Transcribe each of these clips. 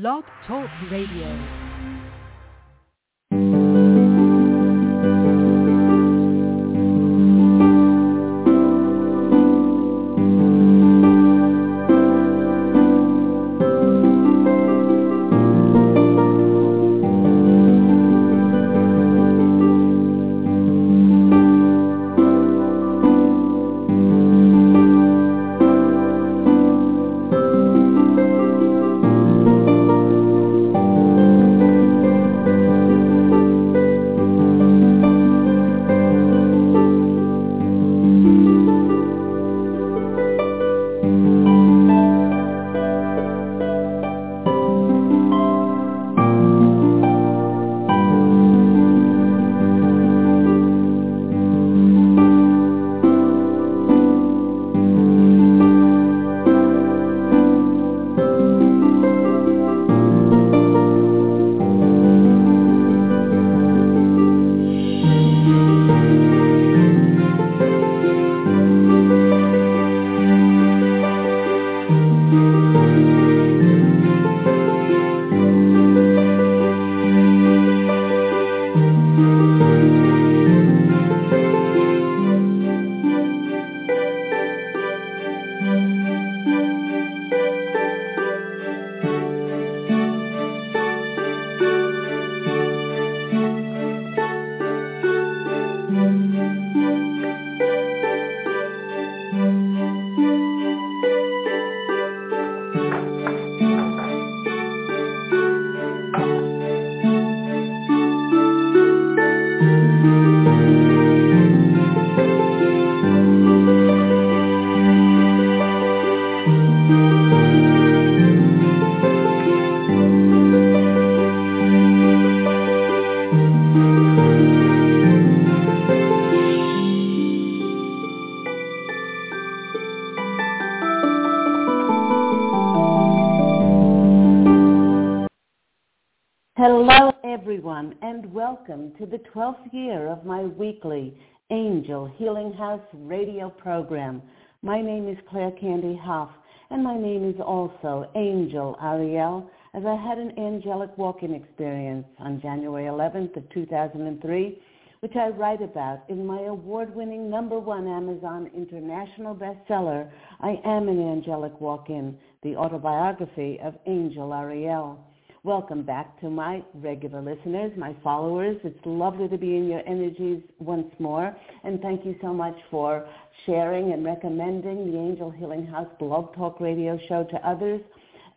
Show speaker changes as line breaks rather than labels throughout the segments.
Blog Talk Radio.
12th year of my weekly Angel Healing House radio program. My name is Claire Candy Hough, and my name is also Angel Ariel, as I had an angelic walk-in experience on January 11th of 2003, which I write about in my award-winning number one Amazon international bestseller, I Am an Angelic Walk-In, the autobiography of Angel Ariel. Welcome back to my regular listeners, my followers. It's lovely to be in your energies once more. And thank you so much for sharing and recommending the Angel Healing House Blog Talk Radio show to others.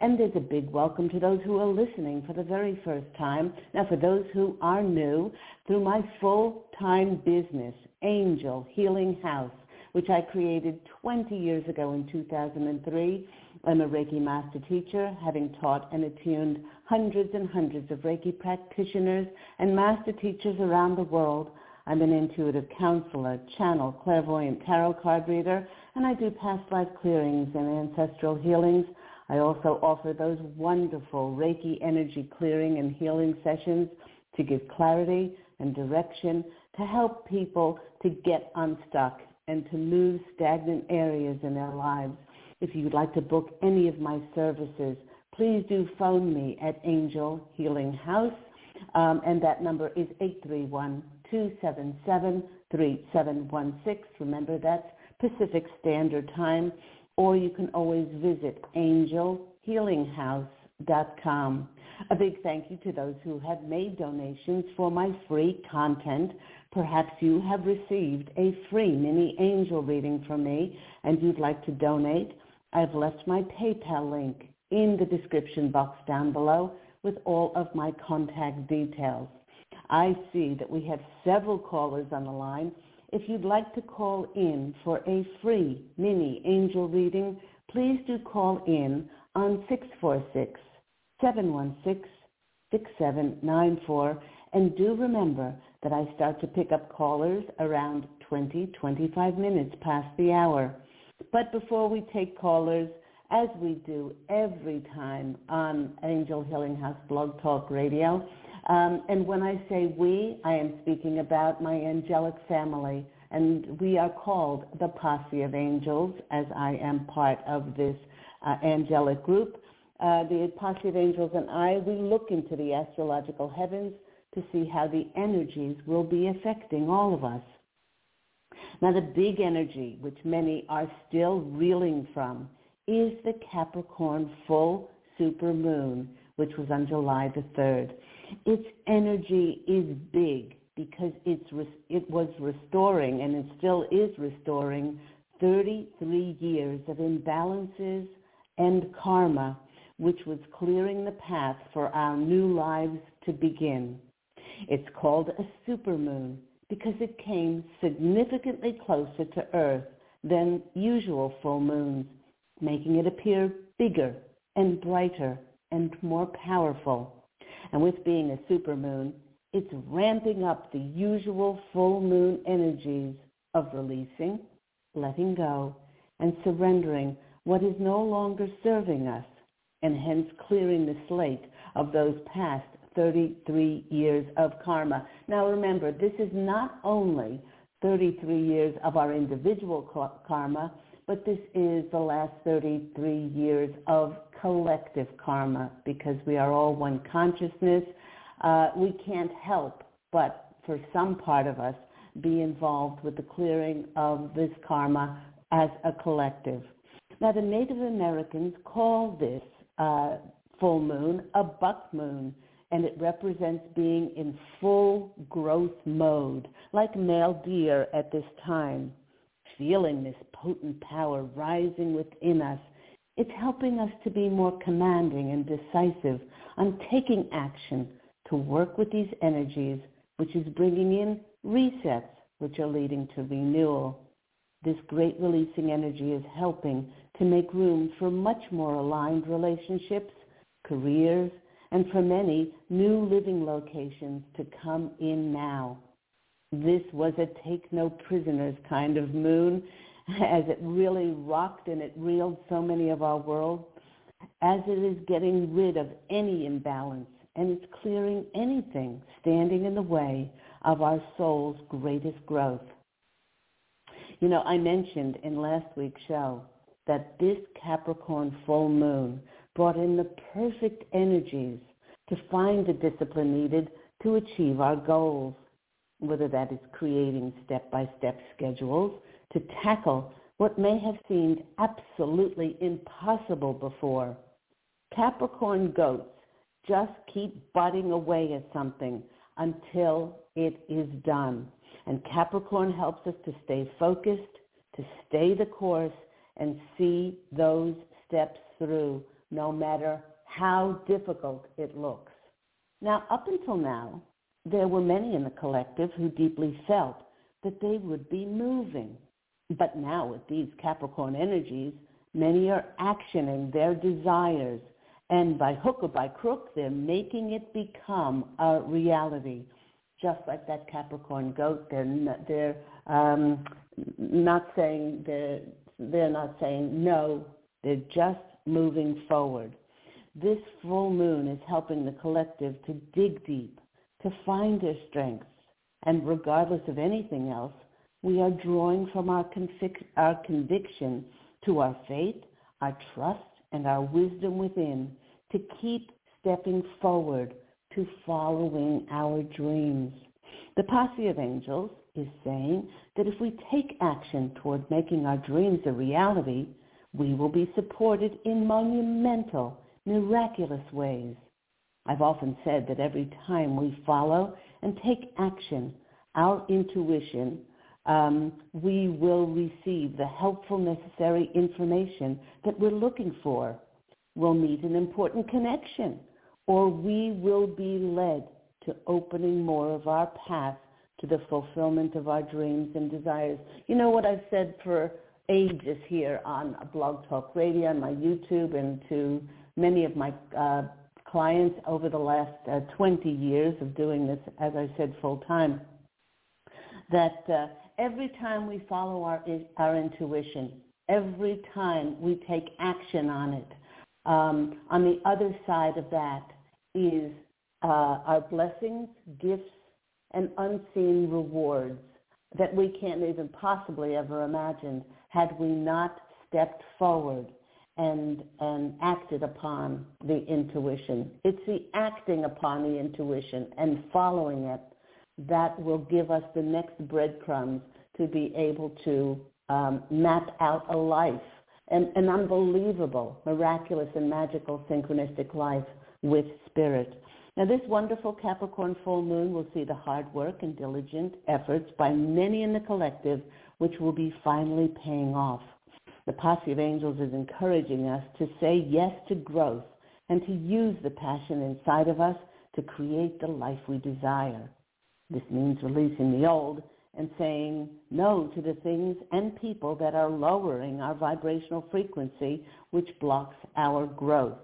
And there's a big welcome to those who are listening for the very first time. Now, for those who are new, through my full-time business, Angel Healing House, which I created 20 years ago in 2003, I'm a Reiki master teacher, having taught and attuned hundreds and hundreds of Reiki practitioners and master teachers around the world. I'm an intuitive counselor, channel, clairvoyant tarot card reader, and I do past life clearings and ancestral healings. I also offer those wonderful Reiki energy clearing and healing sessions to give clarity and direction to help people to get unstuck and to move stagnant areas in their lives. If you'd like to book any of my services, please do phone me at Angel Healing House, um, and that number is 831-277-3716. Remember, that's Pacific Standard Time, or you can always visit angelhealinghouse.com. A big thank you to those who have made donations for my free content. Perhaps you have received a free mini angel reading from me and you'd like to donate. I've left my PayPal link in the description box down below with all of my contact details. I see that we have several callers on the line. If you'd like to call in for a free mini angel reading, please do call in on 646-716-6794 and do remember that I start to pick up callers around 20, 25 minutes past the hour. But before we take callers, as we do every time on Angel Healing House Blog Talk Radio, um, and when I say we, I am speaking about my angelic family, and we are called the Posse of Angels, as I am part of this uh, angelic group. uh, the Posse of Angels and I, we look into the astrological heavens to see how the energies will be affecting all of us. Now the big energy, which many are still reeling from, is the Capricorn full super moon, which was on July the 3rd. Its energy is big because it's it was restoring and it still is restoring 33 years of imbalances and karma, which was clearing the path for our new lives to begin. It's called a supermoon because it came significantly closer to Earth than usual full moons, making it appear bigger and brighter and more powerful. And with being a supermoon, it's ramping up the usual full moon energies of releasing, letting go, and surrendering what is no longer serving us, and hence clearing the slate of those past 33 years of karma. Now remember, this is not only 33 years of our individual karma, but this is the last 33 years of collective karma because we are all one consciousness. Uh, we can't help but for some part of us be involved with the clearing of this karma as a collective. Now the Native Americans call this uh, full moon a buck moon and it represents being in full growth mode, like male deer at this time feeling this potent power rising within us, it's helping us to be more commanding and decisive on taking action to work with these energies, which is bringing in resets, which are leading to renewal. This great releasing energy is helping to make room for much more aligned relationships, careers, and for many new living locations to come in now. This was a take no prisoners kind of moon as it really rocked and it reeled so many of our worlds, as it is getting rid of any imbalance and it's clearing anything standing in the way of our soul's greatest growth. You know, I mentioned in last week's show that this Capricorn full moon brought in the perfect energies to find the discipline needed to achieve our goals whether that is creating step-by-step schedules to tackle what may have seemed absolutely impossible before. Capricorn goats just keep butting away at something until it is done. And Capricorn helps us to stay focused, to stay the course, and see those steps through, no matter how difficult it looks. Now, up until now, there were many in the collective who deeply felt that they would be moving. But now with these Capricorn energies, many are actioning their desires and by hook or by crook, they're making it become a reality. Just like that Capricorn goat, they're not, they're um, not saying they're they're not saying no. They're just moving forward. This full moon is helping the collective to dig deep, to find their strengths. And regardless of anything else, we are drawing from our, convic- our conviction to our faith, our trust, and our wisdom within to keep stepping forward to following our dreams. The posse of angels is saying that if we take action toward making our dreams a reality, we will be supported in monumental, miraculous ways. I've often said that every time we follow and take action, our intuition, um, we will receive the helpful, necessary information that we're looking for. We'll meet an important connection, or we will be led to opening more of our path to the fulfillment of our dreams and desires. You know what I've said for ages here on Blog Talk Radio, on my YouTube, and to many of my uh, clients over the last uh, 20 years of doing this, as I said, full time, that uh, every time we follow our, our intuition, every time we take action on it, um, on the other side of that is uh, our blessings, gifts, and unseen rewards that we can't even possibly ever imagine had we not stepped forward and and acted upon the intuition. It's the acting upon the intuition and following it that will give us the next breadcrumbs to be able to um, map out a life, an, an unbelievable, miraculous, and magical synchronistic life with spirit. Now, this wonderful Capricorn full moon will see the hard work and diligent efforts by many in the collective, which will be finally paying off. The posse of angels is encouraging us to say yes to growth and to use the passion inside of us to create the life we desire. This means releasing the old and saying no to the things and people that are lowering our vibrational frequency, which blocks our growth.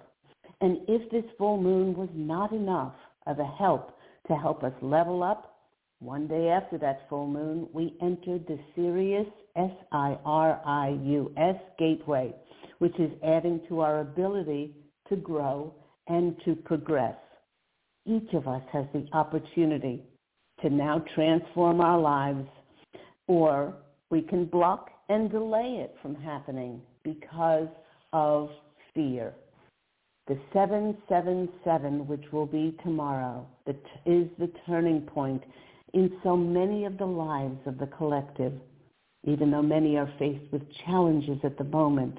And if this full moon was not enough of a help to help us level up, one day after that full moon, we entered the Sirius, S-I-R-I-U-S gateway, which is adding to our ability to grow and to progress. Each of us has the opportunity to now transform our lives, or we can block and delay it from happening because of fear. The 777, which will be tomorrow, is the turning point in so many of the lives of the collective. Even though many are faced with challenges at the moment,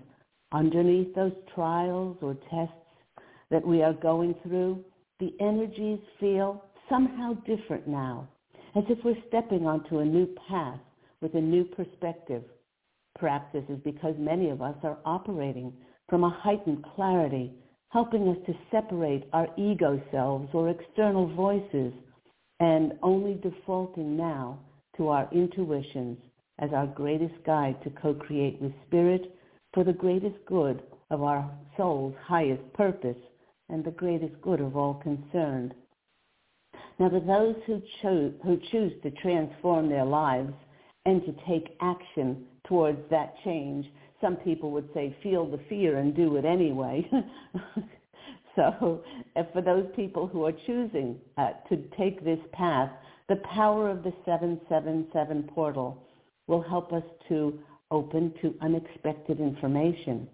underneath those trials or tests that we are going through, the energies feel somehow different now as if we're stepping onto a new path with a new perspective. Perhaps this is because many of us are operating from a heightened clarity, helping us to separate our ego selves or external voices and only defaulting now to our intuitions as our greatest guide to co-create with spirit for the greatest good of our soul's highest purpose and the greatest good of all concerned. Now, to those who, cho- who choose to transform their lives and to take action towards that change, some people would say feel the fear and do it anyway. so for those people who are choosing uh, to take this path, the power of the 777 portal will help us to open to unexpected information,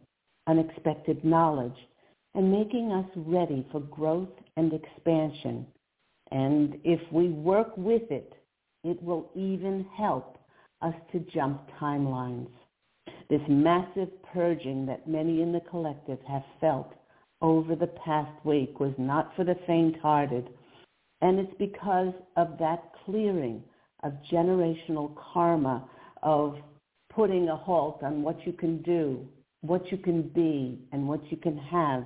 unexpected knowledge, and making us ready for growth and expansion and if we work with it, it will even help us to jump timelines. This massive purging that many in the collective have felt over the past week was not for the faint-hearted. And it's because of that clearing of generational karma, of putting a halt on what you can do, what you can be, and what you can have.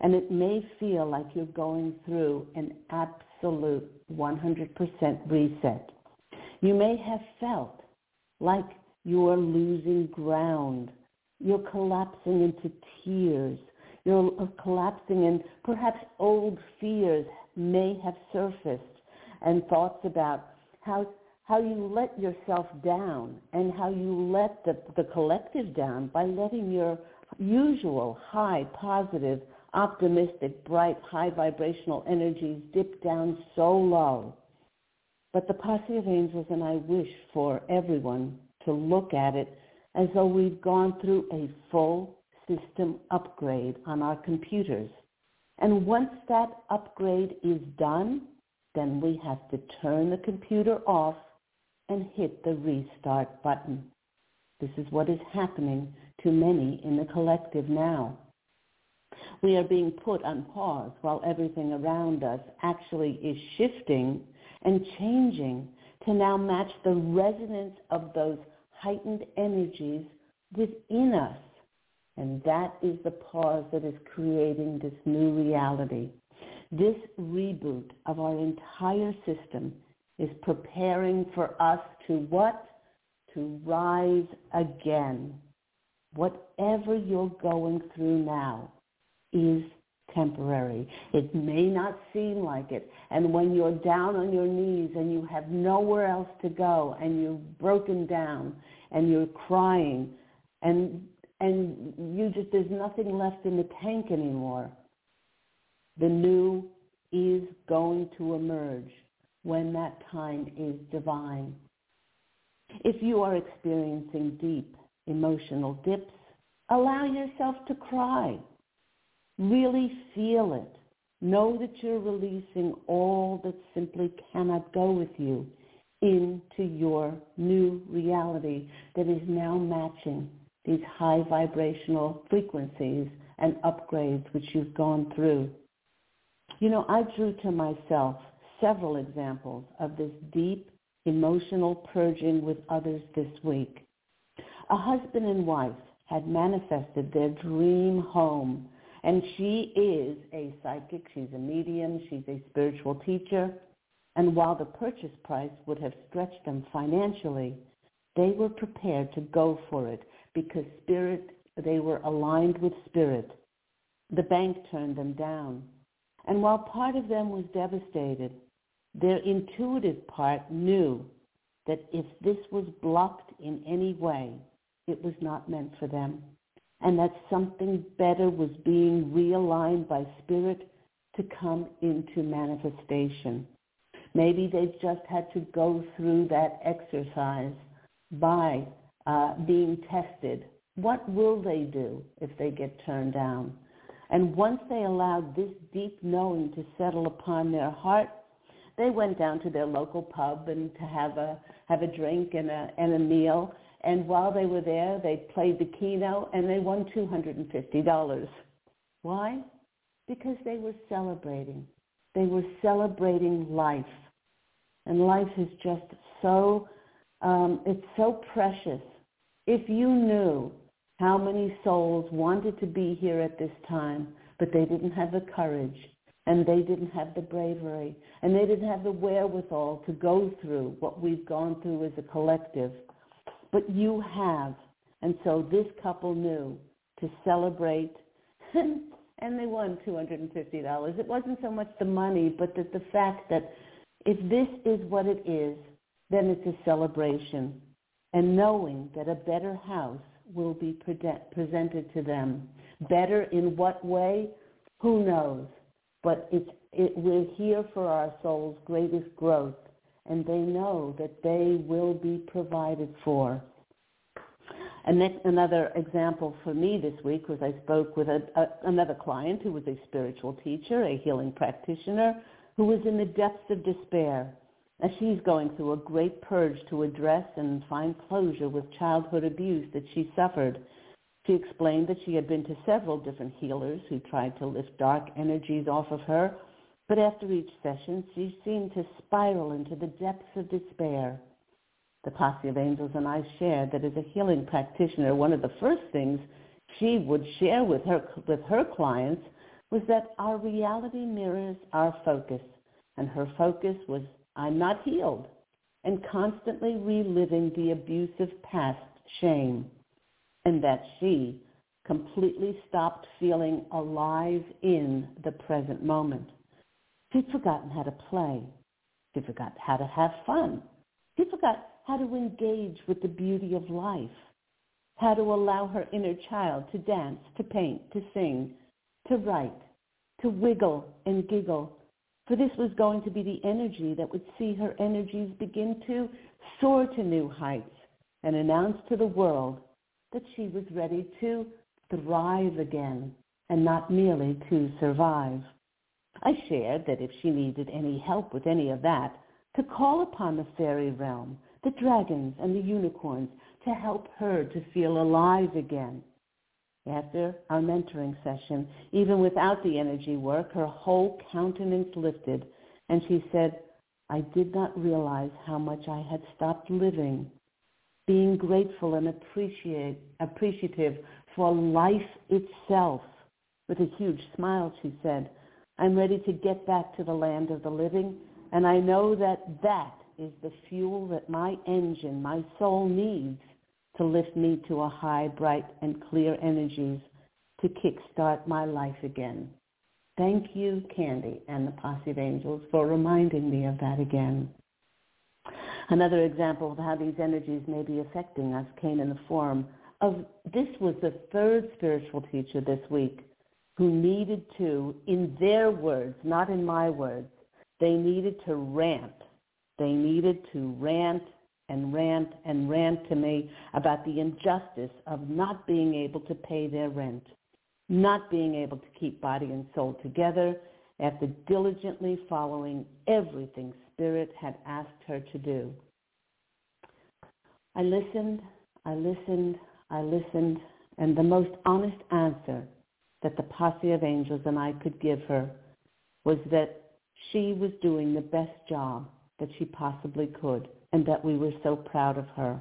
And it may feel like you're going through an absolute absolute 100% reset. You may have felt like you are losing ground. You're collapsing into tears. You're collapsing and perhaps old fears may have surfaced and thoughts about how how you let yourself down and how you let the, the collective down by letting your usual high positive optimistic, bright, high vibrational energies dip down so low. But the posse of angels and I wish for everyone to look at it as though we've gone through a full system upgrade on our computers. And once that upgrade is done, then we have to turn the computer off and hit the restart button. This is what is happening to many in the collective now. We are being put on pause while everything around us actually is shifting and changing to now match the resonance of those heightened energies within us. And that is the pause that is creating this new reality. This reboot of our entire system is preparing for us to what? To rise again. Whatever you're going through now, is temporary. It may not seem like it. And when you're down on your knees and you have nowhere else to go and you're broken down and you're crying and and you just there's nothing left in the tank anymore. The new is going to emerge when that time is divine. If you are experiencing deep emotional dips, Allow yourself to cry. Really feel it. Know that you're releasing all that simply cannot go with you into your new reality that is now matching these high vibrational frequencies and upgrades which you've gone through. You know, I drew to myself several examples of this deep emotional purging with others this week. A husband and wife had manifested their dream home, and she is a psychic, she's a medium, she's a spiritual teacher, and while the purchase price would have stretched them financially, they were prepared to go for it because spirit, they were aligned with spirit. The bank turned them down. And while part of them was devastated, their intuitive part knew that if this was blocked in any way, it was not meant for them. And that something better was being realigned by spirit to come into manifestation. Maybe they just had to go through that exercise by uh, being tested. What will they do if they get turned down? And once they allowed this deep knowing to settle upon their heart, they went down to their local pub and to have a have a drink and a and a meal. And while they were there, they played the keno and they won two hundred and fifty dollars. Why? Because they were celebrating. They were celebrating life and life is just so, um, it's so precious. If you knew how many souls wanted to be here at this time, but they didn't have the courage and they didn't have the bravery and they didn't have the wherewithal to go through what we've gone through as a collective. But you have. And so this couple knew to celebrate and they won $250. It wasn't so much the money, but that the fact that if this is what it is, then it's a celebration. And knowing that a better house will be pre- presented to them. Better in what way? Who knows? But it's, it, we're here for our soul's greatest growth, and they know that they will be provided for. And another example for me this week was I spoke with a, a, another client who was a spiritual teacher, a healing practitioner, who was in the depths of despair as she's going through a great purge to address and find closure with childhood abuse that she suffered. She explained that she had been to several different healers who tried to lift dark energies off of her, but after each session she seemed to spiral into the depths of despair. The Posse of Angels and I shared that as a healing practitioner, one of the first things she would share with her, with her clients was that our reality mirrors our focus. And her focus was, I'm not healed, and constantly reliving the abusive past shame. And that she completely stopped feeling alive in the present moment. She'd forgotten how to play. She forgot how to have fun. She forgot how to engage with the beauty of life, how to allow her inner child to dance, to paint, to sing, to write, to wiggle and giggle, for this was going to be the energy that would see her energies begin to soar to new heights and announce to the world that she was ready to thrive again and not merely to survive. I shared that if she needed any help with any of that, to call upon the fairy realm, the dragons and the unicorns to help her to feel alive again after our mentoring session, even without the energy work, her whole countenance lifted, and she said, I did not realize how much I had stopped living. Being grateful and appreciate, appreciative for life itself. With a huge smile, she said, I'm ready to get back to the land of the living, and I know that that is the fuel that my engine, my soul needs to lift me to a high, bright, and clear energies to kickstart my life again. Thank you, Candy and the Posse of Angels, for reminding me of that again. Another example of how these energies may be affecting us came in the form of this was the third spiritual teacher this week who needed to, in their words, not in my words, they needed to rant. They needed to rant and rant and rant to me about the injustice of not being able to pay their rent, not being able to keep body and soul together after diligently following everything Spirit had asked her to do. I listened, I listened, I listened, and the most honest answer that the posse of angels and I could give her was that she was doing the best job that she possibly could and that we were so proud of her.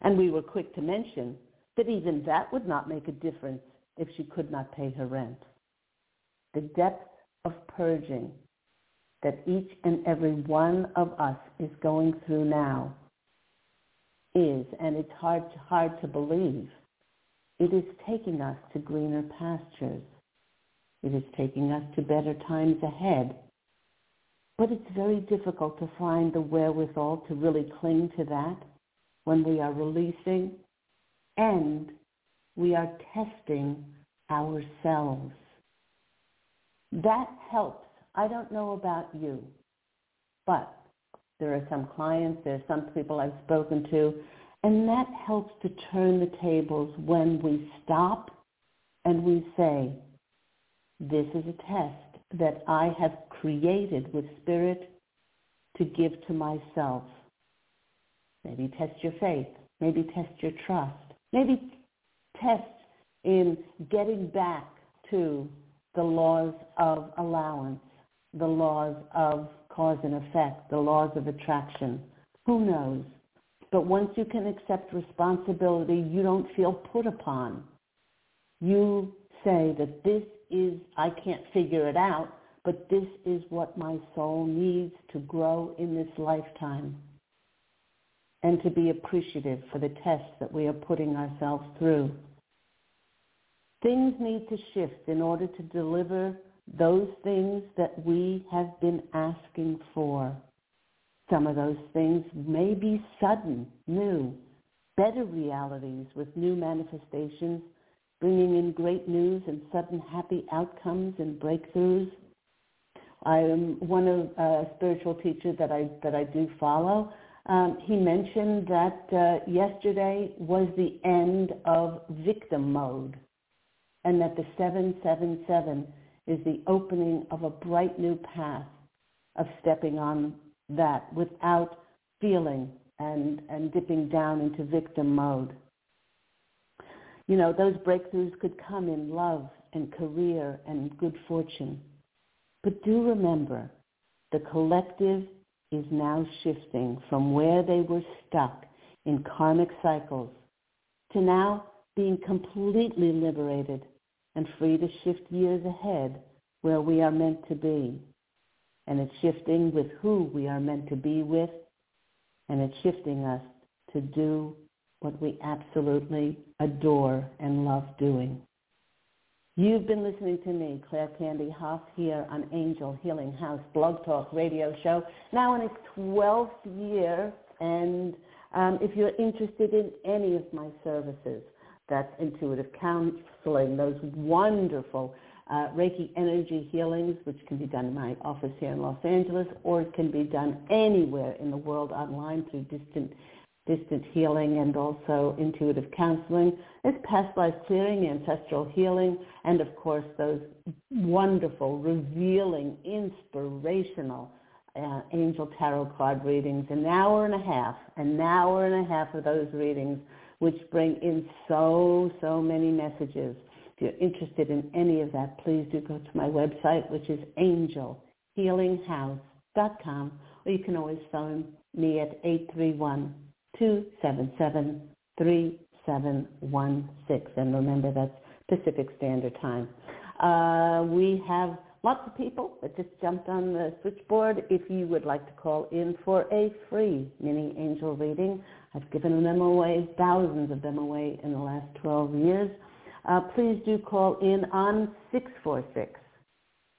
And we were quick to mention that even that would not make a difference if she could not pay her rent. The depth of purging that each and every one of us is going through now is, and it's hard, hard to believe, it is taking us to greener pastures. It is taking us to better times ahead. But it's very difficult to find the wherewithal to really cling to that when we are releasing and we are testing ourselves. That helps. I don't know about you, but there are some clients, there are some people I've spoken to, and that helps to turn the tables when we stop and we say, this is a test that I have created with spirit to give to myself. Maybe test your faith. Maybe test your trust. Maybe test in getting back to the laws of allowance, the laws of cause and effect, the laws of attraction. Who knows? But once you can accept responsibility, you don't feel put upon. You say that this is, I can't figure it out, but this is what my soul needs to grow in this lifetime. And to be appreciative for the tests that we are putting ourselves through. Things need to shift in order to deliver those things that we have been asking for. Some of those things may be sudden, new, better realities with new manifestations, bringing in great news and sudden happy outcomes and breakthroughs. I am one of a uh, spiritual teacher that I that I do follow. Um, he mentioned that uh, yesterday was the end of victim mode, and that the 777 is the opening of a bright new path of stepping on that without feeling and, and dipping down into victim mode. You know, those breakthroughs could come in love and career and good fortune. But do remember, the collective is now shifting from where they were stuck in karmic cycles to now being completely liberated and free to shift years ahead where we are meant to be. And it's shifting with who we are meant to be with, and it's shifting us to do what we absolutely adore and love doing. You've been listening to me, Claire Candy Hough, here on Angel Healing House Blog Talk Radio Show, now in its 12th year. And um, if you're interested in any of my services, that's intuitive counseling, those wonderful uh, Reiki energy healings, which can be done in my office here in Los Angeles, or it can be done anywhere in the world online through distant distant healing and also intuitive counseling. There's past life clearing, ancestral healing, and of course those wonderful, revealing, inspirational uh, angel tarot card readings. An hour and a half, an hour and a half of those readings which bring in so, so many messages. If you're interested in any of that, please do go to my website, which is angelhealinghouse.com, or you can always phone me at 831-277-3716. And remember, that's Pacific Standard Time. Uh, we have lots of people that just jumped on the switchboard. If you would like to call in for a free mini angel reading, I've given them away, thousands of them away in the last 12 years. Uh, please do call in on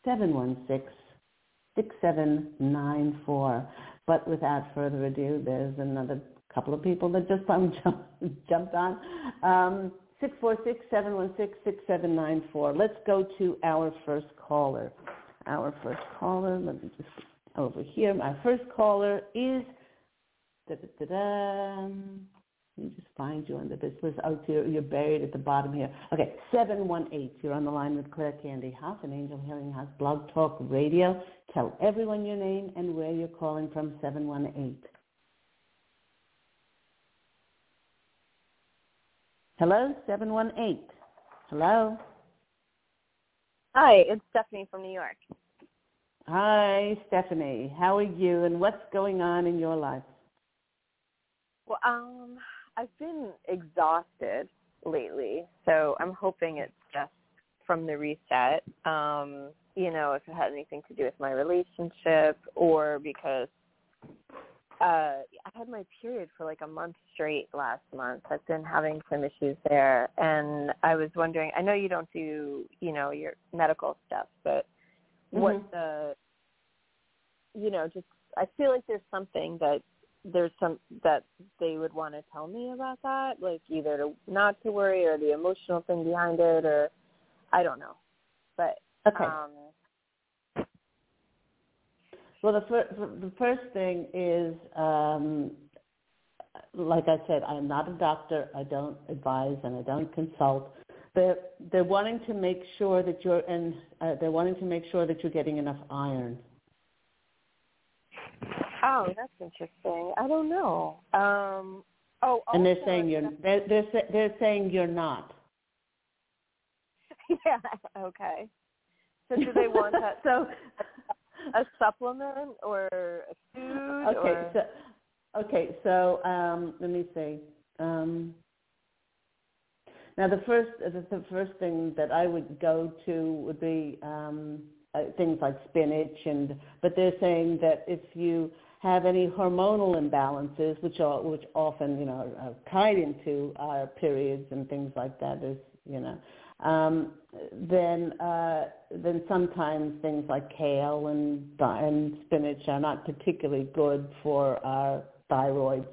646-716-6794. But without further ado, there's another couple of people that just jumped on. Um, 646-716-6794. Let's go to our first caller. Our first caller, let me just over here. My first caller is Da-da-da-da. Let me just find you under the list. Oh, you're, you're buried at the bottom here. Okay, 718. You're on the line with Claire Candy Hough and Angel Healing House Blog Talk Radio. Tell everyone your name and where you're calling from, 718. Hello, 718. Hello.
Hi, it's Stephanie from New York.
Hi, Stephanie. How are you and what's going on in your life?
Well, um, I've been exhausted lately, so I'm hoping it's just from the reset. Um, you know, if it had anything to do with my relationship or because uh I had my period for like a month straight last month. I've been having some issues there and I was wondering I know you don't do, you know, your medical stuff, but mm-hmm. what the you know, just I feel like there's something that there's some that they would want to tell me about that, like either to not to worry or the emotional thing behind it or I don't know. But
okay.
um
well, the, fir- the first thing is, um, like I said, I'm not a doctor. I don't advise and I don't consult. They're they're wanting to make sure that you're and uh, they're wanting to make sure that you're getting enough iron.
Oh, that's interesting. I don't know. Um, oh,
and they're saying you're they're they're, they're saying you're not.
yeah. Okay. So do they want that?
so
a supplement or a food?
Okay,
or...
so okay, so um, let me see. Um, now the first the, the, first thing that I would go to would be um, uh, things like spinach, and but they're saying that if you have any hormonal imbalances, which are which often you know are tied into our periods and things like that, is you know um, then uh, then sometimes things like kale and and spinach are not particularly good for our thyroid.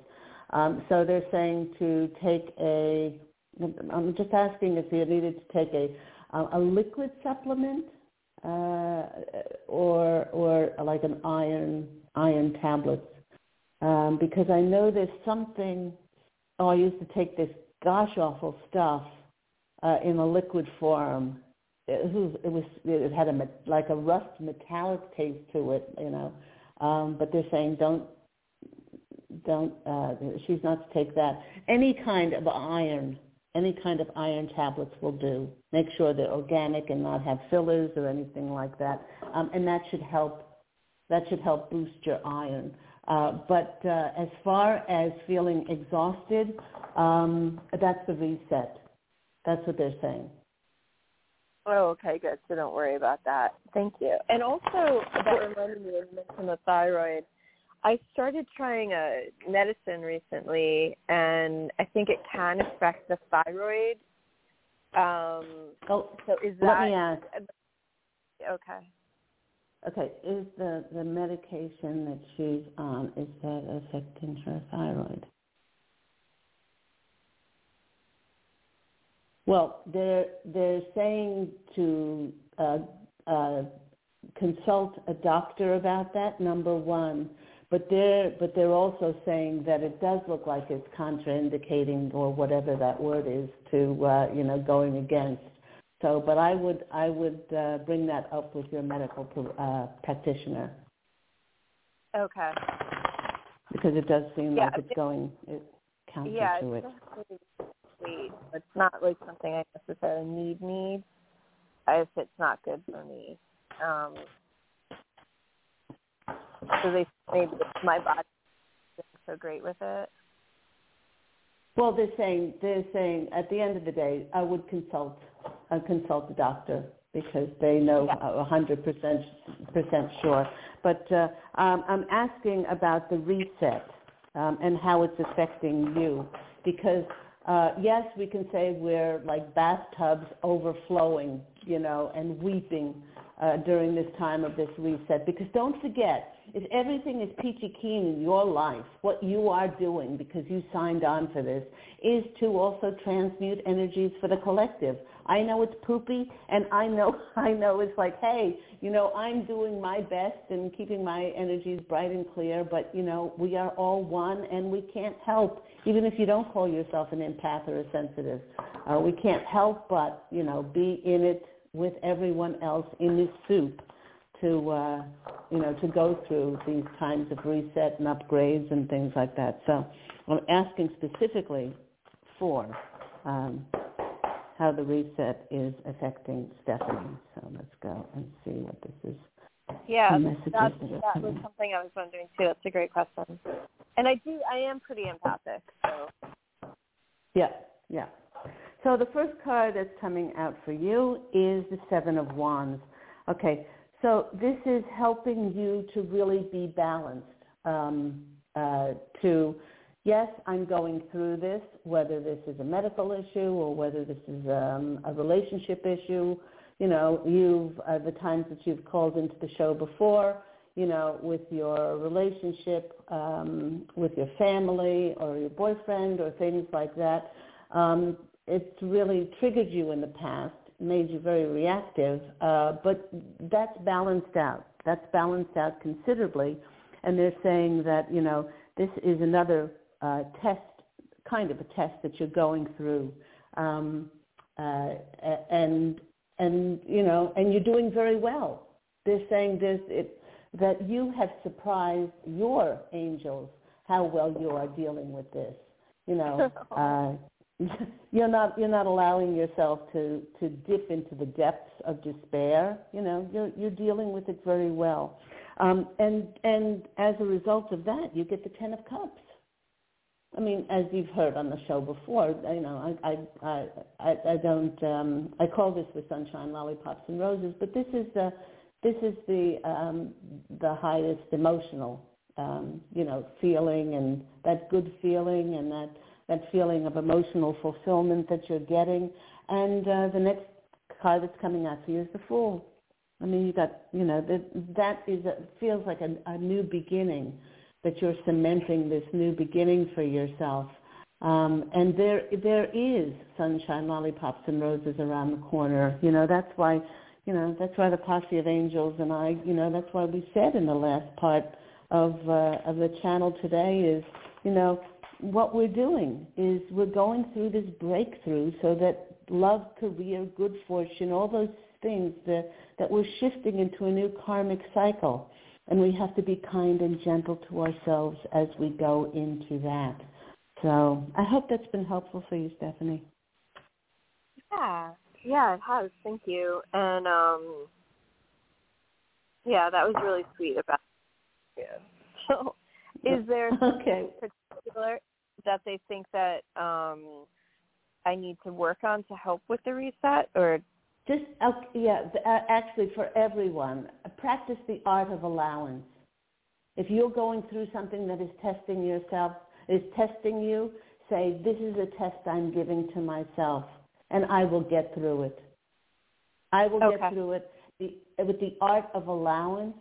Um, so they're saying to take a. I'm just asking if you needed to take a a liquid supplement uh, or or like an iron iron tablets um, because I know there's something. Oh, I used to take this gosh awful stuff uh, in a liquid form. It was, it was it had a like a rust metallic taste to it, you know. Um, but they're saying don't don't uh, she's not to take that. Any kind of iron, any kind of iron tablets will do. Make sure they're organic and not have fillers or anything like that. Um, and that should help. That should help boost your iron. Uh, but uh, as far as feeling exhausted, um, that's the reset. That's what they're saying.
Oh, okay, good. So don't worry about that. Thank you. And also, that reminded me, you mentioned the thyroid. I started trying a medicine recently, and I think it can affect the thyroid. Um,
oh,
so is that?
Let me ask.
Okay.
Okay, is the the medication that she's on is that affecting her thyroid? Well, they're they're saying to uh, uh, consult a doctor about that. Number one, but they're but they're also saying that it does look like it's contraindicating or whatever that word is to uh, you know going against. So, but I would I would uh, bring that up with your medical uh, practitioner.
Okay.
Because it does seem yeah, like it's going it counter
yeah,
to it
sweet. It's not like something I necessarily need need if it's not good for me. Um, so they maybe my body isn't so great with it.
Well, they're saying they're saying at the end of the day, I would consult uh, consult the doctor because they know a hundred percent percent sure. But uh, um, I'm asking about the reset um, and how it's affecting you because uh, yes, we can say we're like bathtubs overflowing, you know, and weeping uh, during this time of this reset. Because don't forget, if everything is peachy keen in your life, what you are doing because you signed on for this is to also transmute energies for the collective. I know it's poopy and I know I know it's like, hey, you know, I'm doing my best and keeping my energies bright and clear, but you know, we are all one and we can't help even if you don't call yourself an empath or a sensitive. Uh, we can't help but, you know, be in it with everyone else in this soup to uh, you know to go through these times of reset and upgrades and things like that. So I'm asking specifically for um, how the reset is affecting Stephanie. So let's go and see what this is.
Yeah, that, that was something I was wondering too. That's a great question. And I do, I am pretty empathic. So.
Yeah, yeah. So the first card that's coming out for you is the Seven of Wands. Okay, so this is helping you to really be balanced. Um, uh, to yes, I'm going through this, whether this is a medical issue or whether this is um, a relationship issue. You know, you've uh, the times that you've called into the show before. You know, with your relationship, um, with your family or your boyfriend or things like that. Um, it's really triggered you in the past, made you very reactive, uh, but that's balanced out. That's balanced out considerably, and they're saying that you know this is another uh, test, kind of a test that you're going through, um, uh, and and you know, and you're doing very well. They're saying this it, that you have surprised your angels how well you are dealing with this. You know, uh, you're not you're not allowing yourself to to dip into the depths of despair. You know, you're you're dealing with it very well, um, and and as a result of that, you get the Ten of Cups. I mean, as you've heard on the show before, you know, I I I, I don't um, I call this the sunshine, lollipops, and roses, but this is the this is the um, the highest emotional, um, you know, feeling and that good feeling and that that feeling of emotional fulfillment that you're getting. And uh, the next card that's coming out for you is the Fool. I mean, you got, you know, that that is a, feels like a, a new beginning, that you're cementing this new beginning for yourself. Um, and there there is sunshine, lollipops, and roses around the corner. You know, that's why, you know, that's why the posse of angels and I, you know, that's why we said in the last part of uh, of the channel today is, you know, what we're doing is we're going through this breakthrough so that love, career, good fortune, all those things that, that we're shifting into a new karmic cycle. And we have to be kind and gentle to ourselves as we go into that. So I hope that's been helpful for you, Stephanie.
Yeah, yeah, it has. Thank you. And um, yeah, that was really sweet about. Yeah. So, is there
okay.
particular that they think that um, I need to work on to help with the reset, or
just uh, yeah, uh, actually for everyone, practice the art of allowance. If you're going through something that is testing yourself, is testing you, say, this is a test I'm giving to myself, and I will get through it. I will
okay.
get through it. The, with the art of allowance,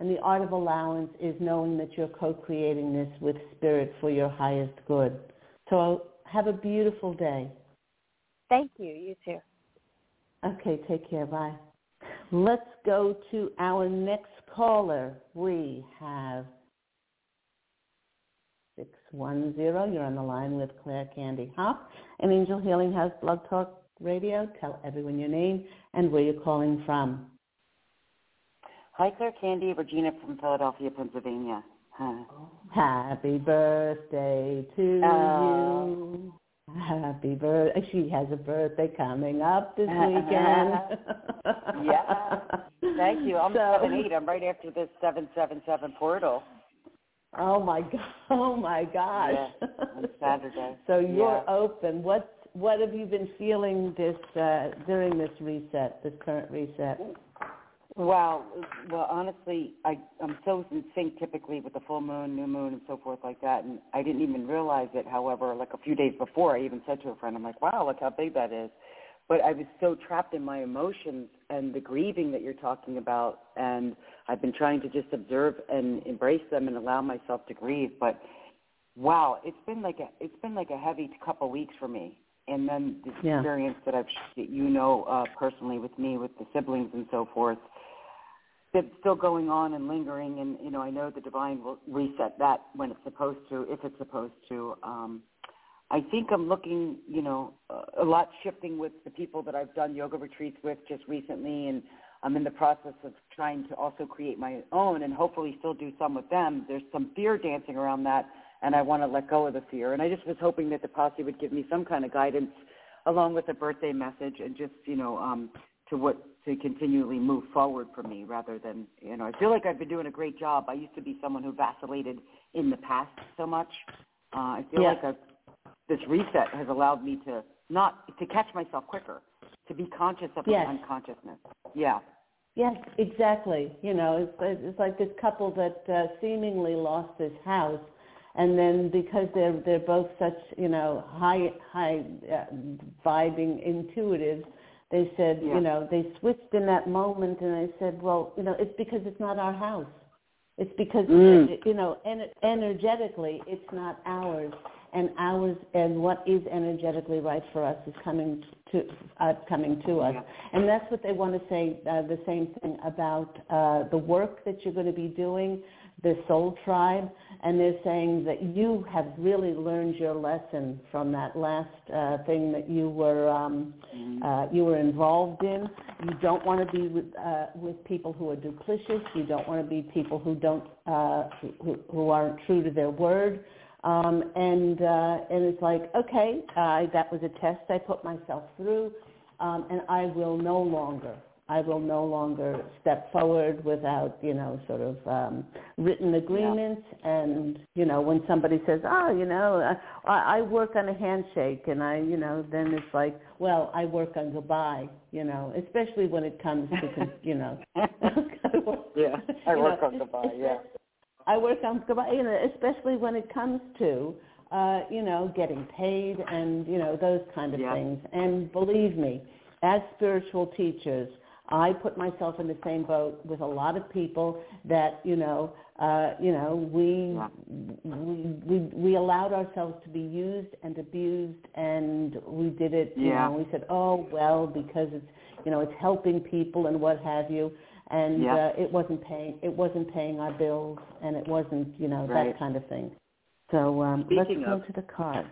and the art of allowance is knowing that you're co-creating this with spirit for your highest good. So have a beautiful day.
Thank you. You too.
Okay, take care. Bye. Let's go to our next caller. We have 610. You're on the line with Claire Candy Hough and Angel Healing House Blog Talk Radio. Tell everyone your name and where you're calling from.
Hi, Claire Candy, Regina from Philadelphia, Pennsylvania. Huh.
Happy birthday to uh, you. Happy birthday. She has a birthday coming up this weekend.
yeah. Thank you. I'm so, seven eight. I'm right after this seven seven seven portal.
Oh my god! Oh my gosh!
Yeah, on Saturday.
so you're
yeah.
open. What what have you been feeling this uh, during this reset, this current reset?
Well, well, honestly, I I'm so in sync typically with the full moon, new moon, and so forth like that, and I didn't even realize it. However, like a few days before, I even said to a friend, I'm like, "Wow, look how big that is." but I was so trapped in my emotions and the grieving that you're talking about, and I've been trying to just observe and embrace them and allow myself to grieve. But wow, it's been like a it's been like a heavy couple weeks for me. And then this
yeah.
experience that I've that you know uh, personally with me with the siblings and so forth, that's still going on and lingering. And you know, I know the divine will reset that when it's supposed to, if it's supposed to. Um, I think I'm looking, you know, a lot shifting with the people that I've done yoga retreats with just recently, and I'm in the process of trying to also create my own and hopefully still do some with them. There's some fear dancing around that, and I want to let go of the fear. And I just was hoping that the posse would give me some kind of guidance along with a birthday message and just, you know, um, to what to continually move forward for me rather than, you know, I feel like I've been doing a great job. I used to be someone who vacillated in the past so much. Uh, I feel
yeah.
like I've this reset has allowed me to not to catch myself quicker, to be conscious of
yes.
my unconsciousness. Yeah.
Yes, exactly. You know, it's, it's like this couple that uh, seemingly lost this house, and then because they're they're both such you know high high uh, vibing intuitives, they said
yeah.
you know they switched in that moment, and I said, well, you know, it's because it's not our house. It's because
mm.
you know, en- energetically, it's not ours and ours and what is energetically right for us is coming to uh, coming to us. And that's what they want to say. Uh, the same thing about uh, the work that you're going to be doing, the Soul Tribe, and they're saying that you have really learned your lesson from that last uh, thing that you were um,
mm-hmm.
uh, you were involved in. You don't want to be with uh, with people who are duplicitous. You don't want to be people who don't uh, who, who aren't true to their word. Um, and uh, and it's like, okay, uh, that was a test I put myself through, um, and I will no longer, I will no longer step forward without, you know, sort of um, written agreements. Yeah. And you know, when somebody says, oh, you know, I, I work on a handshake, and I, you know, then it's like, well, I work on goodbye, you know, especially when it comes to, you know,
yeah, I work know, on goodbye, yeah
I work on goodbye, you know, especially when it comes to uh, you know getting paid and you know those kind of
yeah.
things. And believe me, as spiritual teachers, I put myself in the same boat with a lot of people that you know uh, you know we, we we we allowed ourselves to be used and abused, and we did it. You
yeah.
know, we said, oh well, because it's you know it's helping people and what have you and
yeah.
uh, it wasn't paying it wasn't paying our bills and it wasn't you know
right.
that kind of thing. So um, let's go to the cards.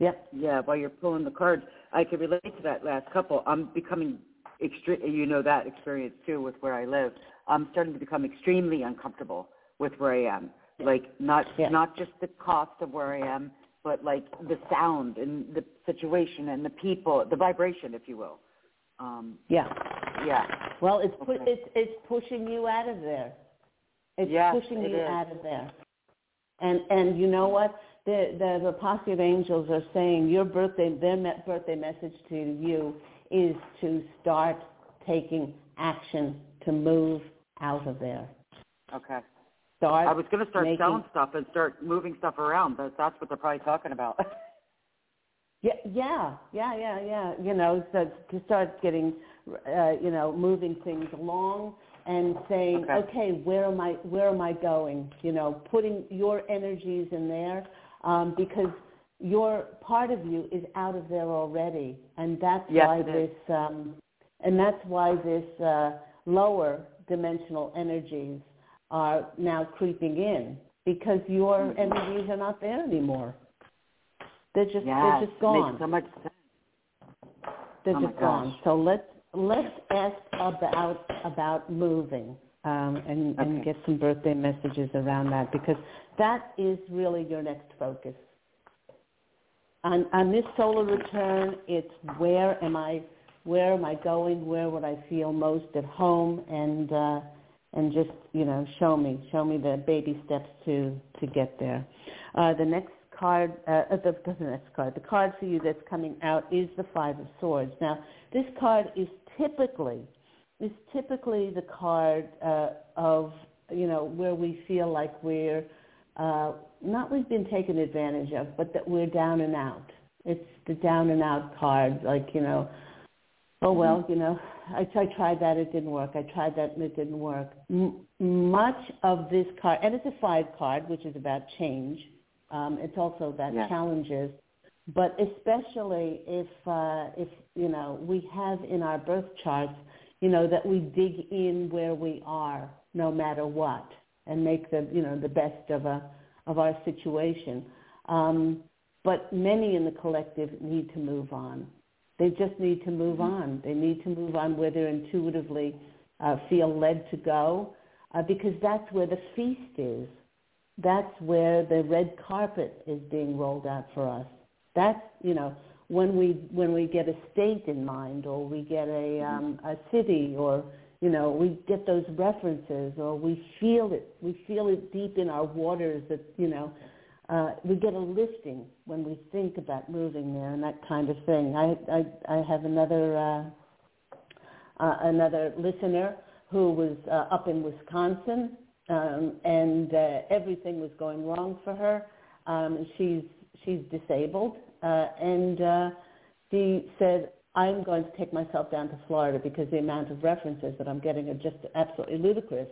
Yep.
Yeah, while you're pulling the cards, I can relate to that last couple. I'm becoming extreme. You know that experience too with where I live. I'm starting to become extremely uncomfortable with where I am. Like not
yeah.
not just the cost of where I am, but like the sound and the situation and the people, the vibration, if you will. Um,
yeah.
Yeah.
Well, it's pu-
okay.
it's it's pushing you out of there. It's
yes,
pushing
it
you
is.
out of there. And and you know what? The the the posse of angels are saying your birthday their birthday message to you is to start taking action to move out of there.
Okay.
Start
I was going to start
making,
selling stuff and start moving stuff around, but that's what they're probably talking about.
Yeah, yeah, yeah, yeah, yeah. You know, so to start getting, uh, you know, moving things along and saying,
okay.
okay, where am I? Where am I going? You know, putting your energies in there um, because your part of you is out of there already, and that's
yes,
why this, um, and that's why this uh, lower dimensional energies are now creeping in because your
mm-hmm.
energies are not there anymore. They're just
yes,
they're just gone.
Makes so much sense.
They're
oh
just gone. So let's let's ask about about moving um, and,
okay.
and get some birthday messages around that because that is really your next focus. On on this solar return, it's where am I where am I going? Where would I feel most at home? And uh, and just you know show me show me the baby steps to to get there. Uh, the next card, uh, the, the next card, the card for you that's coming out is the Five of Swords. Now, this card is typically is typically the card uh, of you know where we feel like we're uh, not we've been taken advantage of, but that we're down and out. It's the down and out card, like you know, oh well, you know, I, I tried that, it didn't work. I tried that, and it didn't work. M- much of this card, and it's a five card, which is about change. Um, it's also about
Yeah.
challenges, but especially if uh, if you know we have in our birth charts, you know, that we dig in where we are, no matter what, and make the you know the best of a of our situation. Um, but many in the collective need to move on. They just need to move on. They need to move on where they intuitively uh, feel led to go, uh, because that's where the feast is. That's where the red carpet is being rolled out for us. That's you know when we when we get a state in mind, or we get a um, a city, or you know we get those references, or we feel it. We feel it deep in our waters that you know uh, we get a lifting when we think about moving there and that kind of thing. I I, I have another uh, uh, another listener who was uh, up in Wisconsin, um, and uh, everything was going wrong for her. Um, she's she's disabled, uh, and uh, she said, "I'm going to take myself down to Florida because the amount of references that I'm getting are just absolutely ludicrous."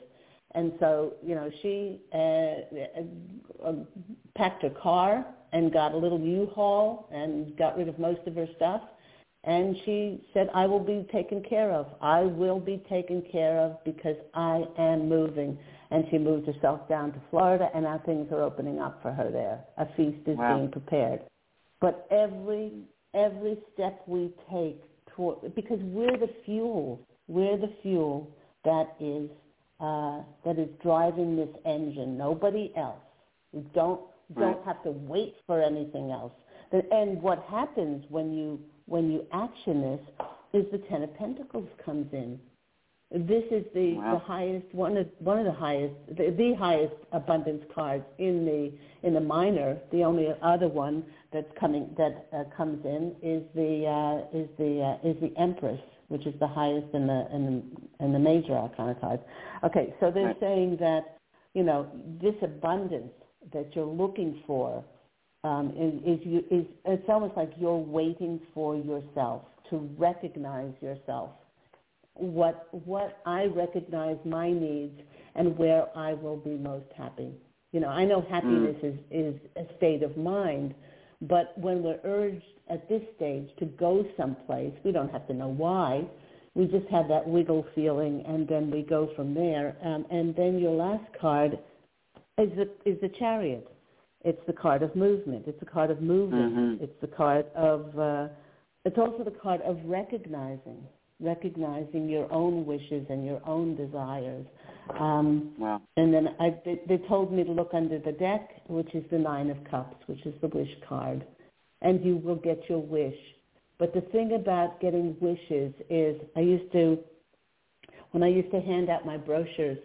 And so, you know, she uh, uh, packed her car and got a little U-Haul and got rid of most of her stuff. And she said, I will be taken care of. I will be taken care of because I am moving. And she moved herself down to Florida, and now things are opening up for her there. A feast is
Wow.
being prepared. But every every step we take toward, because we're the fuel, we're the fuel that is uh, that is driving this engine. Nobody else. We don't don't
Right.
have to wait for anything else. And what happens when you when you action this is the Ten of Pentacles comes in. This is the,
Wow.
the highest one of one of the highest the, the highest abundance cards in the in the minor. The only other one that's coming that uh, comes in is the uh, is the uh, is the Empress, which is the highest in the in the, in the major arcana cards. Okay, so they're
Right.
saying that you know this abundance that you're looking for um, is, is, you, is it's almost like you're waiting for yourself to recognize yourself. What what I recognize my needs and where I will be most happy. You know, I know happiness is is a state of mind, but when we're urged at this stage to go someplace, we don't have to know why. We just have that wiggle feeling, and then we go from there. Um, and then your last card is the is the chariot. It's the card of movement. It's the card of moving.
Mhm.
It's the card of. Uh, it's also the card of recognizing, recognizing your own wishes and your own desires. Um,
Wow.
and then I, they, they told me to look under the deck, which is the Nine of Cups, which is the wish card, and you will get your wish. But the thing about getting wishes is, I used to, when I used to hand out my brochures,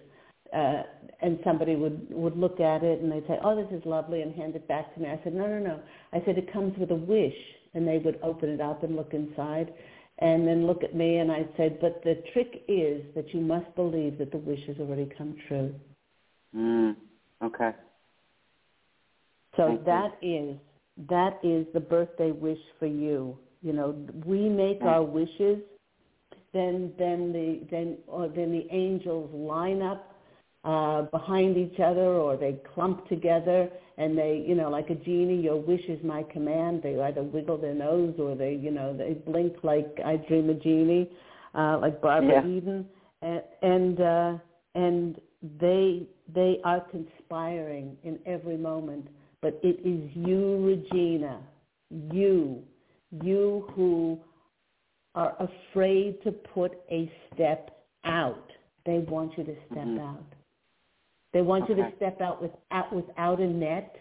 uh, and somebody would would look at it and they'd say, "Oh, this is lovely," and hand it back to me. I said, "No, no, no." I said, "It comes with a wish," and they would open it up and look inside, and then look at me, and I said, "But the trick is that you must believe that the wish has already come true."
Mm. Okay.
So
Thank you.
that is that is the birthday wish for you. You know, we make our wishes, then then the then or then the angels line up uh, behind each other, or they clump together, and they you know like a genie. Your wish is my command. They either wiggle their nose or they you know they blink like I Dream of Jeannie, uh, like Barbara
Yeah.
Eden, and and uh, and they they are conspiring in every moment but it is you, Regina, you, you who are afraid to put a step out. They want you to step
Mhm.
out. They want you to step out without without a net.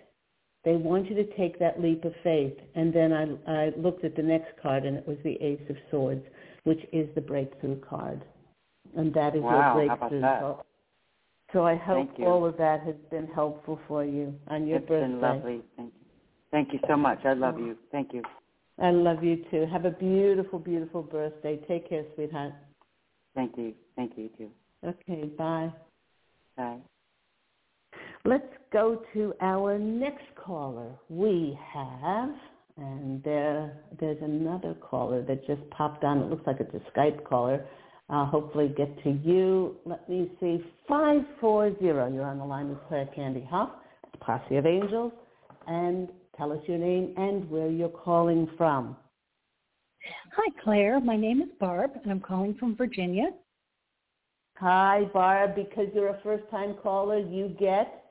They want you to take that leap of faith. And then I, I looked at the next card, and it was the Ace of Swords, which is the breakthrough card, and that is
Wow,
your breakthrough.
that?
So, I hope all of that has been helpful for you on your
it's
birthday.
been lovely. Thank you. Thank you so much. I love you. Thank you.
I love you too. Have a beautiful, beautiful birthday. Take care, sweetheart.
Thank you. Thank you too.
Okay, bye.
Bye.
Let's go to our next caller. We have And there, there's another caller that just popped on. It looks like it's a Skype caller. I'll hopefully get to you. Let me see. 540. You're on the line with Claire Candy Hough, Posse of Angels. And tell us your name and where you're calling from.
Hi, Claire. My name is Barb, and I'm calling from Virginia.
Hi, Barb. Because you're a first-time caller, you get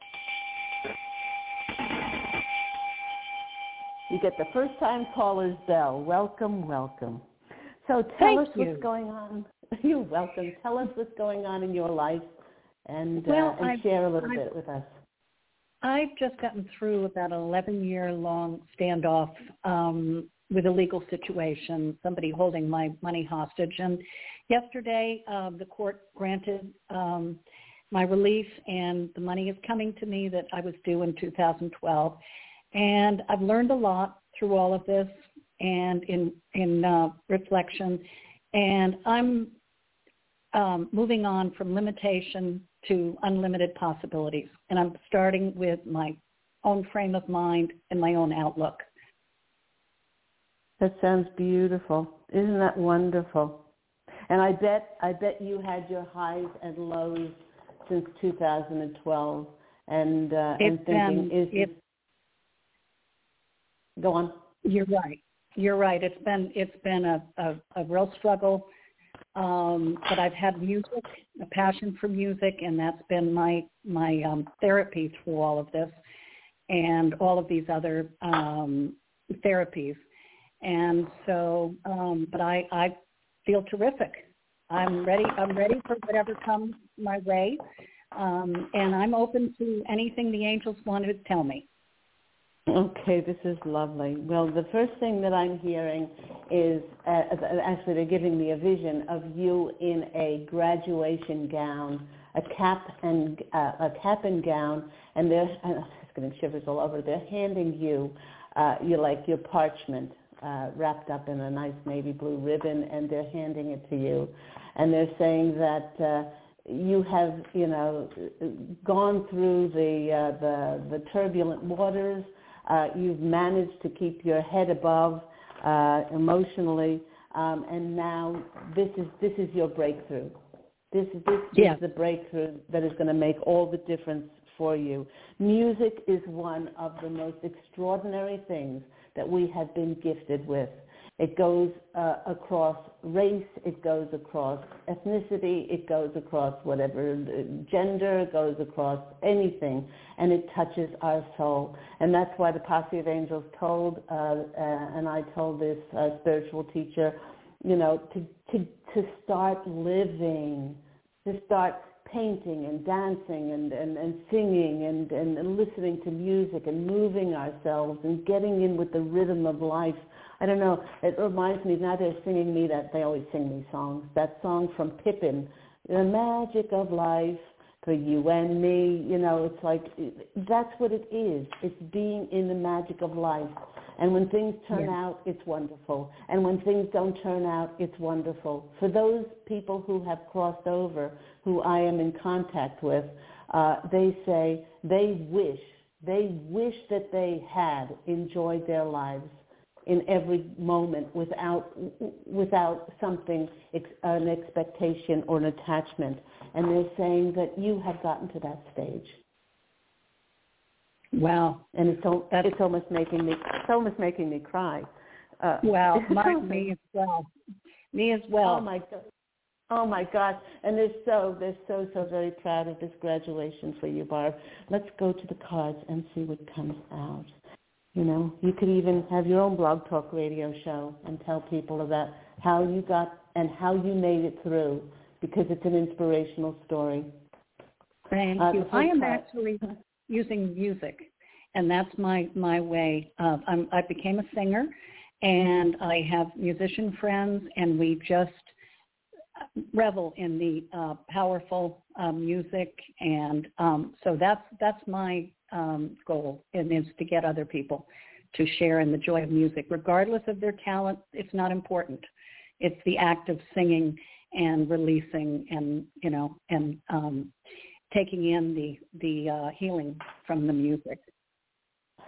you get the first-time caller's bell. Welcome, welcome. So tell
Thank
us
you.
what's going on. You're welcome. Tell us what's going on in your life, and
Well,
uh, and
I've-
share a little
I've-
bit with us.
I've just gotten through about an 11-year-long standoff um, with a legal situation, somebody holding my money hostage. And yesterday, um, the court granted um, my relief, and the money is coming to me that I was due in 2012. And I've learned a lot through all of this, and in in uh, reflection. And I'm um, moving on from limitation to unlimited possibilities. And I'm starting with my own frame of mind and my own outlook.
That sounds beautiful. Isn't that wonderful? And I bet I bet you had your highs and lows since 2012, and uh, and thinking
been-
is this...
it's-
go on.
You're right. You're right. It's been it's been a, a, a real struggle. Um, but I've had music, a passion for music, and that's been my my um, therapy through all of this, and all of these other um, therapies. And so, um, but I I feel terrific. I'm ready. I'm ready for whatever comes my way, um, and I'm open to anything the angels want to tell me.
Okay, this is lovely. Well, the first thing that I'm hearing is uh, actually they're giving me a vision of you in a graduation gown, a cap and uh, a cap and gown, and they're I'm just getting shivers all over. They're handing you uh, you like your parchment uh, wrapped up in a nice navy blue ribbon, and they're handing it to you, and they're saying that. Uh, you have, you know, gone through the uh, the, the turbulent waters. Uh, you've managed to keep your head above uh, emotionally, um, and now this is this is your breakthrough. This this
Yeah.
is the breakthrough that is going to make all the difference for you. Music is one of the most extraordinary things that we have been gifted with. It goes uh, across race, it goes across ethnicity, it goes across whatever uh, gender, it goes across anything, and it touches our soul. And that's why the Posse of Angels told, uh, uh, and I told this uh, spiritual teacher, you know, to, to, to start living, to start painting and dancing and, and, and singing and, and, and listening to music and moving ourselves and getting in with the rhythm of life. I don't know. It reminds me now they're singing me that they always sing me songs. That song from Pippin, "The Magic of Life." For you and me, you know, it's like that's what it is. It's being in the magic of life. And when things turn
Yeah.
out, it's wonderful. And when things don't turn out, it's wonderful. For those people who have crossed over, who I am in contact with, uh, they say they wish, they wish that they had enjoyed their lives in every moment without without something ex- an expectation or an attachment and they're saying that you have gotten to that stage
Wow.
and it's al-
That's-
it's almost making me it's almost making me cry uh,
Wow. My, me as well. Me as well.
oh my god oh my gosh and they're so they're so so very proud of this graduation for you barb let's go to the cards and see what comes out you know you could even have your own blog talk radio show and tell people about how you got and how you made it through because it's an inspirational story
Thank
Uh,
you. I am
part-
actually using music, and that's my my way. Of, I'm, I became a singer, and I have musician friends, and we just revel in the uh, powerful uh, music, and um, so that's that's my um, goal, and is to get other people to share in the joy of music, regardless of their talent. It's not important. It's the act of singing and releasing, and you know, and um, taking in the the uh, healing from the music.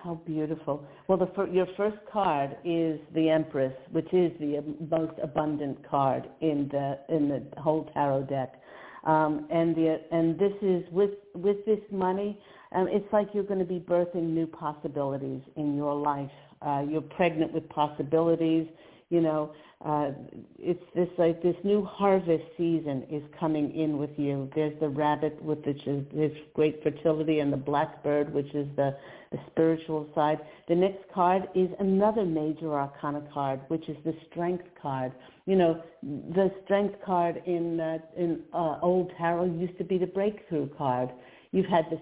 How beautiful. Well, the, your first card is the Empress, which is the most abundant card in the in the whole tarot deck. Um, and the and this is with with this money, um, it's like you're going to be birthing new possibilities in your life. Uh, you're pregnant with possibilities. You know, uh, it's this like this new harvest season is coming in with you. There's the rabbit, with which is this great fertility, and the blackbird, which is the the spiritual side. The next card is another major arcana card, which is the strength card. You know, the strength card in uh, in uh, old tarot used to be the breakthrough card. You've had the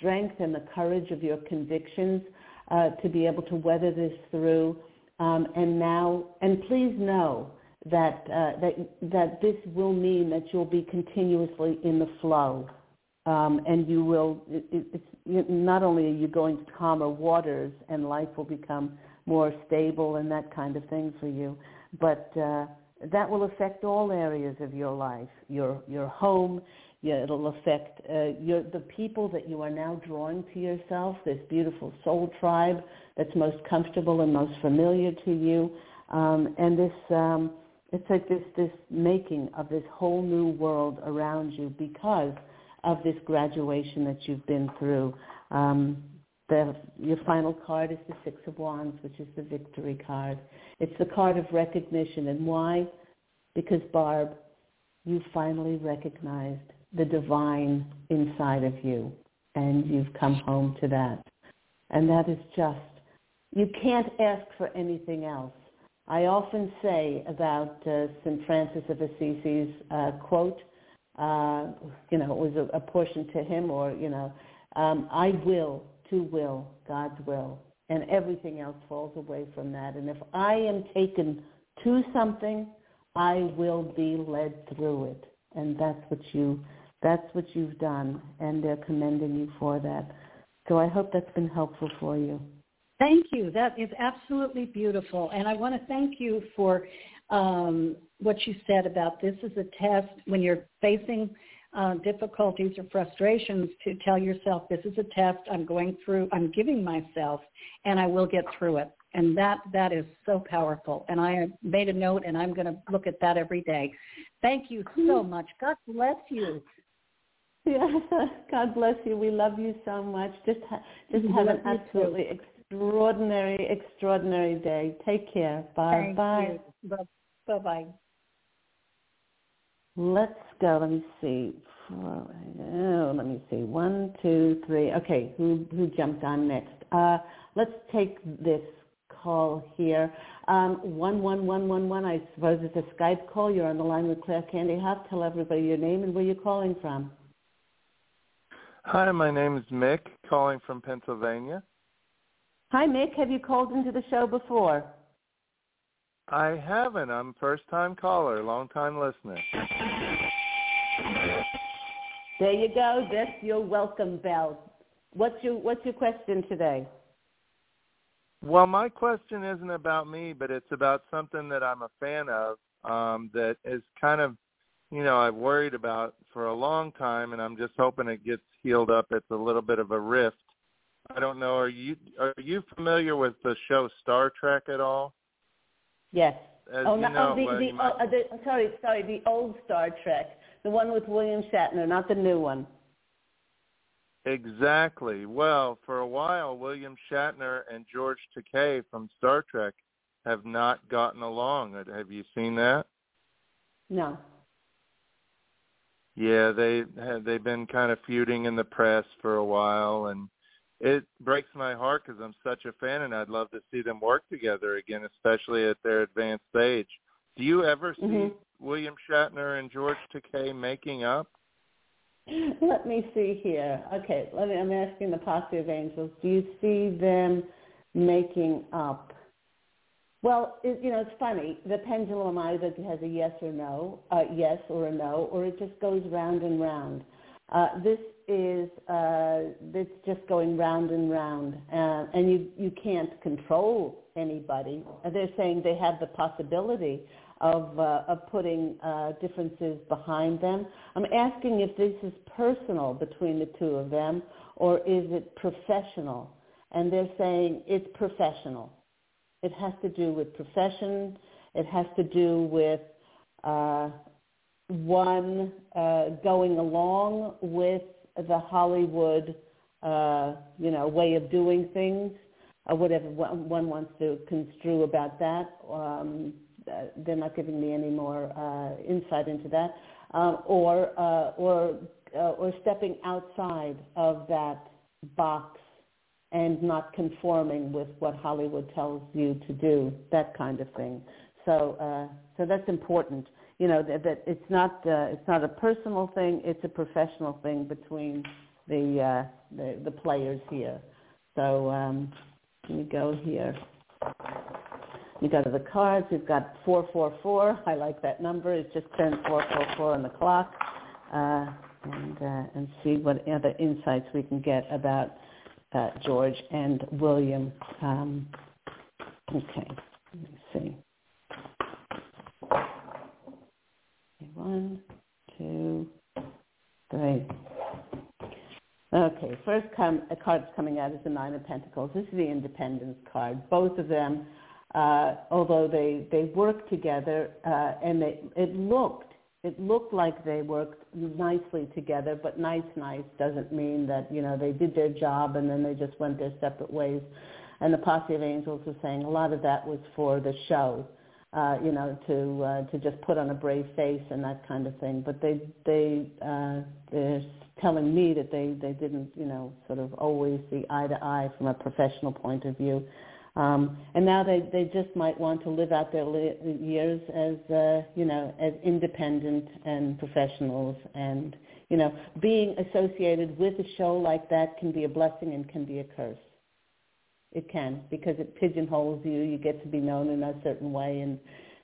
strength and the courage of your convictions uh, to be able to weather this through. Um, and now, and please know that uh, that that this will mean that you'll be continuously in the flow, um, and you will. It, it's not only are you going to calmer waters, and life will become more stable and that kind of thing for you, but uh, that will affect all areas of your life, your your home, yeah, it'll affect uh, your, the people that you are now drawing to yourself, this beautiful soul tribe that's most comfortable and most familiar to you. Um, and this, um, it's like this, this making of this whole new world around you because of this graduation that you've been through. Um, the, your final card is the Six of Wands, which is the victory card. It's the card of recognition. And why? Because, Barb, you finally recognized the divine inside of you and you've come home to that. And that is just, you can't ask for anything else. I often say about uh, St. Francis of Assisi's uh, quote, uh, you know, it was a, a portion to him or, you know, um, I will to will, God's will. And everything else falls away from that. And if I am taken to something, I will be led through it. And that's what you that's what you've done, and they're commending you for that. So I hope that's been helpful for you.
Thank you. That is absolutely beautiful. And I want to thank you for um, what you said about this is a test when you're facing uh, difficulties or frustrations to tell yourself this is a test I'm going through, I'm giving myself, and I will get through it. And that that is so powerful. And I made a note, and I'm going to look at that every day. Thank you so much. God bless you.
Yeah, God bless you. We love you so much. Just ha- just have an absolutely too. extraordinary, extraordinary day. Take care. Bye.
Thank bye. Bye. Bye.
Let's go. Let me see. Oh, let me see. One, two, three. Okay, who who jumped on next? Uh, let's take this call here. Um, one one one one one. I suppose it's a Skype call. You're on the line with Claire Candy Hough. Tell everybody your name and where you're calling from.
Hi, my name is Mick, calling from Pennsylvania.
Hi, Mick. Have you called into the show before?
I haven't. I'm first time caller, long time listener.
There you go. That's your welcome bell. What's your What's your question today?
Well, my question isn't about me, but it's about something that I'm a fan of um, that is kind of you know I've worried about for a long time, and I'm just hoping it gets healed up. It's a little bit of a rift. I don't know. Are you are you familiar with the show Star Trek at all?
Yes.
As
oh,
you
no, oh,
know,
oh, the, uh, the,
might...
oh, the, sorry, sorry, the old Star Trek, the one with William Shatner, not the new one.
Exactly. Well, for a while, William Shatner and George Takei from Star Trek have not gotten along. Have you seen that?
No.
Yeah, they they've been kind of feuding in the press for a while, and it breaks my heart because I'm such a fan, and I'd love to see them work together again, especially at their advanced age. Do you ever see mm-hmm. William Shatner and George Takei making up?
Let me see here. Okay, let me. I'm asking the posse of angels. Do you see them making up? Well, it, you know, it's funny. The pendulum either has a yes or no, uh, yes or a no, or it just goes round and round. Uh, this is uh, it's just going round and round, uh, and you you can't control anybody. They're saying they have the possibility of uh, of putting uh, differences behind them. I'm asking if this is personal between the two of them, or is it professional? and they're saying it's professional. It has to do with profession. It has to do with uh, one uh, going along with the Hollywood, uh, you know, way of doing things, or whatever one wants to construe about that. Um, uh, they're not giving me any more uh, insight into that, um, or uh, or uh, or stepping outside of that box and not conforming with what Hollywood tells you to do, that kind of thing. So uh, so that's important. You know that, that it's not uh, it's not a personal thing; it's a professional thing between the uh, the, the players here. So um, let me go here. You go to the cards. We've got 444. I like that number. It's just turned 444 on the clock. Uh, and, uh, and see what other insights we can get about uh, George and William. Um, okay, let me see. One, two, three. Okay, first com- a card that's coming out is the Nine of Pentacles. This is the Independence card. Both of them, uh, although they, they work together, uh, and they, it looked it looked like they worked nicely together, but nice, nice doesn't mean that, you know, they did their job and then they just went their separate ways. And the posse of angels was saying a lot of that was for the show, uh, you know, to uh, to just put on a brave face and that kind of thing. But they they uh, they're telling me that they they didn't, you know, sort of always see eye to eye from a professional point of view. Um, and now they, they just might want to live out their li- years as, uh, you know, as independent and professionals. And, you know, being associated with a show like that can be a blessing and can be a curse. It can because it pigeonholes you. You get to be known in a certain way, and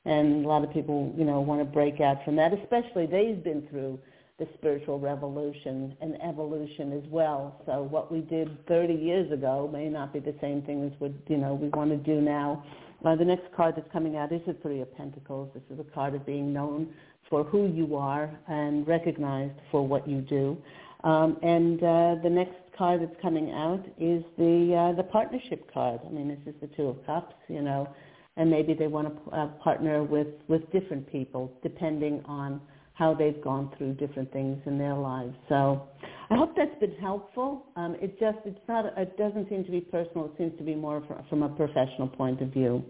and a lot of people, you know, want to break out from that. Especially they've been through the spiritual revolution and evolution as well. So what we did 30 years ago may not be the same thing as what you know we want to do now. The next card that's coming out is the Three of Pentacles. This is a card of being known for who you are and recognized for what you do. Um, and uh, the next card that's coming out is the uh, the partnership card. I mean, this is the Two of Cups, you know, and maybe they want to uh, partner with with different people depending on how they've gone through different things in their lives. So I hope that's been helpful. Um, it just it's not it doesn't seem to be personal. It seems to be more from a professional point of view.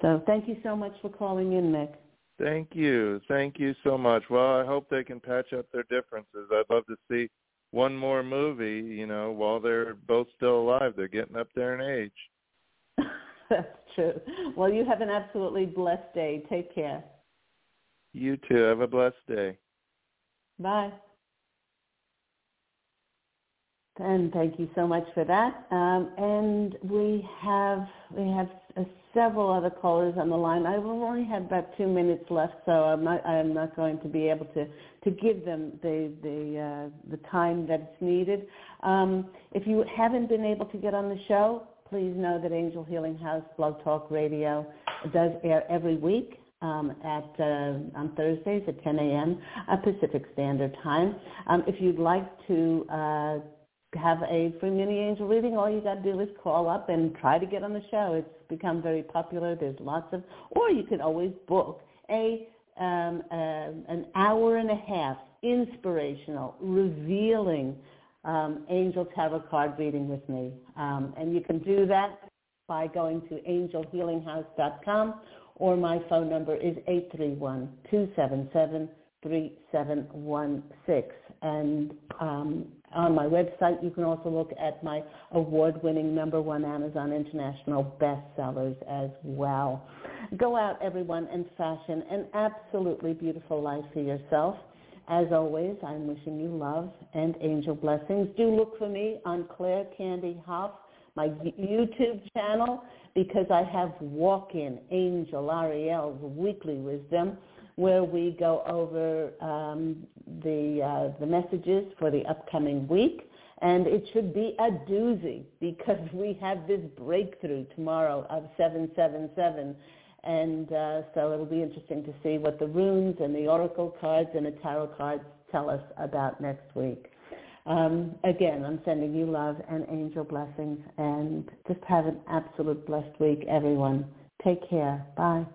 So thank you so much for calling in, Nick.
Thank you. Thank you so much. Well, I hope they can patch up their differences. I'd love to see one more movie, you know, while they're both still alive. They're getting up there in age.
That's true. Well, you have an absolutely blessed day. Take care.
You too. Have a blessed day.
Bye. And thank you so much for that. Um, and we have we have uh, several other callers on the line. I've only had about two minutes left, so I'm not I'm not going to be able to, to give them the the uh, the time that's needed. Um, if you haven't been able to get on the show, please know that Angel Healing House Blog Talk Radio does air every week um, at uh, on Thursdays at 10 a.m. Uh, Pacific Standard Time. Um, if you'd like to uh, have a free mini angel reading, all you got to do is call up and try to get on the show. It's become very popular. There's lots of, or you can always book a um, uh, an hour and a half inspirational, revealing um, angel tarot card reading with me, um, and you can do that by going to angelhealinghouse.com or my phone number is 831-277-3716. And um, on my website, you can also look at my award-winning number one Amazon International bestsellers as well. Go out, everyone, and fashion an absolutely beautiful life for yourself. As always, I'm wishing you love and angel blessings. Do look for me on Claire Candy Hough, my YouTube channel because I have Walk-In Angel Ariel's Weekly Wisdom where we go over um, the, uh, the messages for the upcoming week. And it should be a doozy because we have this breakthrough tomorrow of 777. And uh, so it'll be interesting to see what the runes and the oracle cards and the tarot cards tell us about next week. Um, again, I'm sending you love and angel blessings and just have an absolute blessed week, everyone. Take care. Bye.